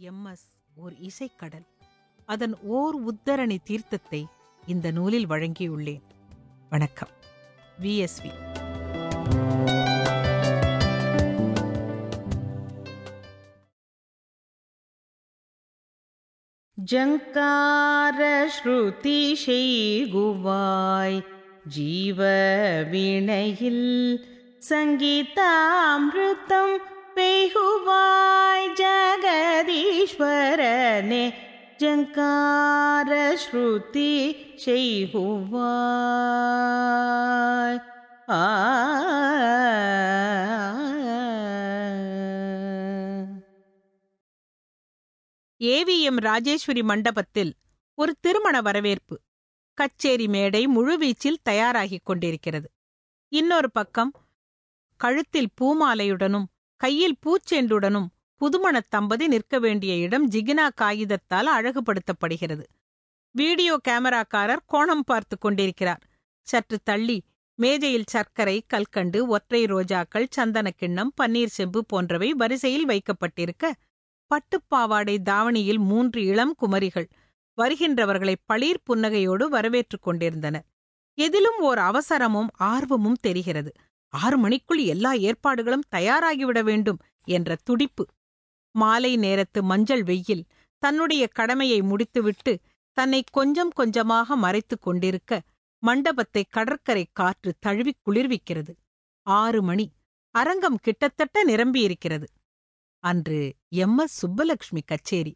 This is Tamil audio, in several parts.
எம்எஸ் ஓர் இசைக்கடல். அதன் ஓர் உத்தரணி தீர்த்தத்தை இந்த நூலில் வழங்கியுள்ளேன். வணக்கம். விஎஸ்வி. ஜங்காரஸ்ருதி செய்குவாய் ஜீவ வினையில் சங்கீதாமிருத்தம் பெய்குவாய் ஜகதீஸ்வரனே ஜங்காரஸ்ருதி செய்குவாய். ஆ. ஏவிஎம் ராஜேஸ்வரி மண்டபத்தில் ஒரு திருமண வரவேற்பு. கச்சேரி மேடை முழுவீச்சில் தயாராகிக் கொண்டிருக்கிறது. இன்னொரு பக்கம் கழுத்தில் பூமாலையுடனும் கையில் பூச்செண்டுடனும் புதுமணத் தம்பதி நிற்க வேண்டிய இடம் ஜிகினா காகிதத்தால் அழகுபடுத்தப்படுகிறது. வீடியோ கேமராக்காரர் கோணம் பார்த்து கொண்டிருக்கிறார். சற்று தள்ளி மேஜையில் சர்க்கரை கல்கண்டு ஒற்றை ரோஜாக்கள் சந்தன கிண்ணம் பன்னீர் செம்பு போன்றவை வரிசையில் வைக்கப்பட்டிருக்க பட்டுப்பாவாடை தாவணியில் மூன்று இளம் குமரிகள் வருகின்றவர்களை பளீர் புன்னகையோடு வரவேற்றுக் கொண்டிருந்தனர். எதிலும் ஓர் அவசரமும் ஆர்வமும் தெரிகிறது. ஆறு மணிக்குள் எல்லா ஏற்பாடுகளும் தயாராகிவிட வேண்டும் என்ற துடிப்பு மாலை நேரத்து மஞ்சள் வெயில் தன்னுடைய கடமையை முடித்துவிட்டு தன்னை கொஞ்சம் கொஞ்சமாக மறைத்துக் கொண்டிருக்க மண்டபத்தை கடற்கரை காற்று தழுவி குளிர்விக்கிறது. ஆறு மணி. அரங்கம் கிட்டத்தட்ட நிரம்பியிருக்கிறது. அன்று எம். எஸ். சுப்பலக்ஷ்மி கச்சேரி.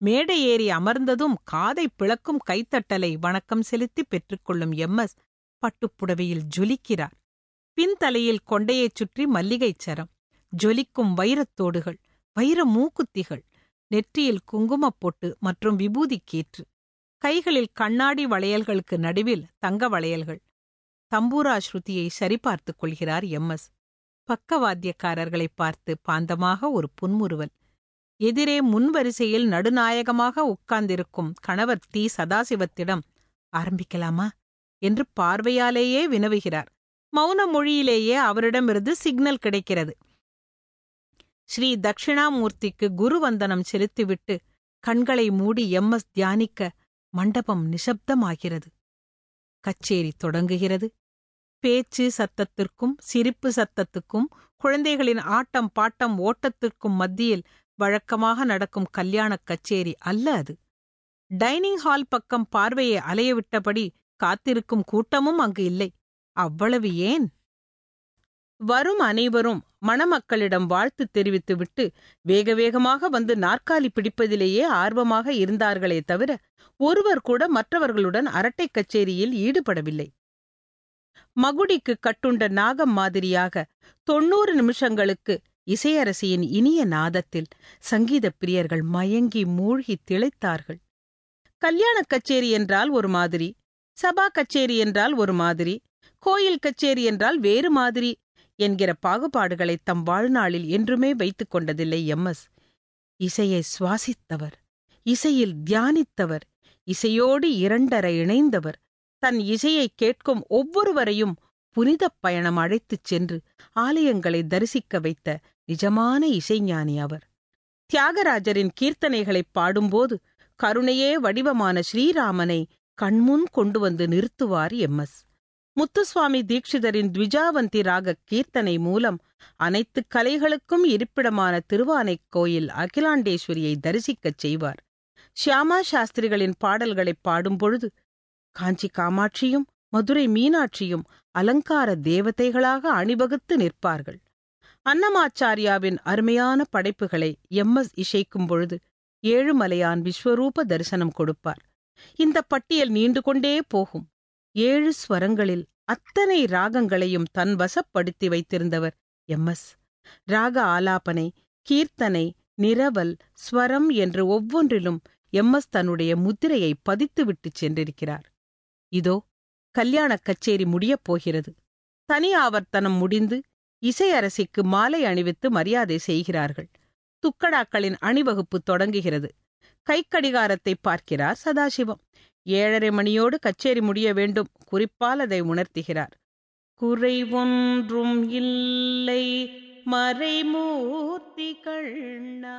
மேடை ஏறி அமர்ந்ததும் காதை பிளக்கும் கைத்தட்டலை வணக்கம் செலுத்தி பெற்றுக்கொள்ளும் எம். எஸ். பட்டுப்புடவையில் ஜொலிக்கிறார். பின்தலையில் கொண்டையைச் சுற்றி மல்லிகைச் சரம். ஜொலிக்கும் வைரத்தோடுகள். வைர மூக்குத்திகள் நெற்றியில் குங்குமப் பொட்டு மற்றும் விபூதி கீற்று கைகளில் கண்ணாடி வளையல்களுக்கு நடுவில் தங்க வளையல்கள். தம்பூரா ஸ்ருதியை சரிபார்த்துக் கொள்கிறார் எம். எஸ். பக்கவாத்தியக்காரர்களைப் பார்த்து பாந்தமாக ஒரு புன்முறுவல். எதிரே முன்வரிசையில் நடுநாயகமாக உட்கார்ந்திருக்கும் கணவர் தி சதாசிவத்திடம் ஆரம்பிக்கலாமா? என்று பார்வையாலேயே வினவுகிறார். மௌன மொழியிலேயே அவரிடமிருந்து சிக்னல் கிடைக்கிறது. ஸ்ரீ தட்சிணாமூர்த்திக்கு குருவந்தனம் செலுத்திவிட்டு கண்களை மூடி எம் எஸ் தியானிக்க மண்டபம் நிசப்தமாகிறது. கச்சேரி தொடங்குகிறது. பேச்சு சத்தத்திற்கும் சிரிப்பு சத்தத்துக்கும் குழந்தைகளின் ஆட்டம் பாட்டம் ஓட்டத்திற்கும் மத்தியில் வழக்கமாக நடக்கும் கல்யாணக் கச்சேரி அல்ல அது. டைனிங் ஹால் பக்கம் பார்வையை அலையவிட்டபடி காத்திருக்கும் கூட்டமும் அங்கு இல்லை. அவ்வளவு ஏன்? வரும் அனைவரும் மணமக்களிடம் வாழ்த்து தெரிவித்துவிட்டு வேக வேகமாக வந்து நாற்காலி பிடிப்பதிலேயே ஆர்வமாக இருந்தார்களே தவிர ஒருவர் கூட மற்றவர்களுடன் அரட்டை கச்சேரியில் ஈடுபடவில்லை. மகுடிக்கு கட்டுண்ட நாகம் மாதிரியாக தொன்னூறு நிமிஷங்களுக்கு இசையரசியின் இனிய நாதத்தில் சங்கீத பிரியர்கள் மயங்கி மூழ்கி திளைத்தார்கள். கல்யாணக் கச்சேரி என்றால் ஒரு மாதிரி சபா கச்சேரி என்றால் ஒரு மாதிரி கோயில் கச்சேரி என்றால் வேறு மாதிரி என்கிற பாகுபாடுகளை தம் வாழ்நாளில் என்றுமே வைத்துக் கொண்டதில்லை எம் எஸ். இசையை சுவாசித்தவர் இசையில் தியானித்தவர் இசையோடு இரண்டரை இணைந்தவர். தன் இசையை கேட்கும் ஒவ்வொருவரையும் புனிதப் பயணம் அழைத்துச் சென்று ஆலயங்களை தரிசிக்க வைத்த நிஜமான இசைஞானி அவர். தியாகராஜரின் கீர்த்தனைகளைப் பாடும்போது கருணையே வடிவமான ஸ்ரீராமனை கண்முன் கொண்டு வந்து நிறுத்துவார் எம் எஸ். முத்துசுவாமி தீட்சிதரின் த்விஜாவந்தி ராக கீர்த்தனை மூலம் அனைத்து கலைகளுக்கும் இருப்பிடமான திருவானைக் கோயில் அகிலாண்டேஸ்வரியை தரிசிக்கச் செய்வார். ஷியாமா சாஸ்திரிகளின் பாடல்களைப் பாடும்பொழுது காஞ்சி காமாட்சியும் மதுரை மீனாட்சியும் அலங்கார தேவதைகளாக அணிவகுத்து நிற்பார்கள். அன்னமாச்சாரியாவின் அருமையான படைப்புகளை எம். எஸ். இசைக்கும் பொழுது ஏழுமலையான் விஸ்வரூப தரிசனம் கொடுப்பார். இந்த பட்டியல் நீண்டு கொண்டே போகும். ஏழு ஸ்வரங்களில் அத்தனை ராகங்களையும் தன் வசப்படுத்தி வைத்திருந்தவர் எம் எஸ். ராக ஆலாபனை கீர்த்தனை நிரவல் ஸ்வரம் என்று ஒவ்வொன்றிலும் எம் எஸ் தன்னுடைய முத்திரையை பதித்துவிட்டு சென்றிருக்கிறார். இதோ கல்யாணக் கச்சேரி முடியப் போகிறது. தனி ஆவர்த்தனம் முடிந்து இசையரசிக்கு மாலை அணிவித்து மரியாதை செய்கிறார்கள். துக்கடாக்களின் அணிவகுப்பு தொடங்குகிறது. கைக்கடிகாரத்தை பார்க்கிறார் சதாசிவம். ஏழரை மணியோடு கச்சேரி முடிய வேண்டும். குறிப்பால் அதை உணர்த்துகிறார். குறை ஒன்றும் இல்லை. மறைமூர்த்தி கண்ணா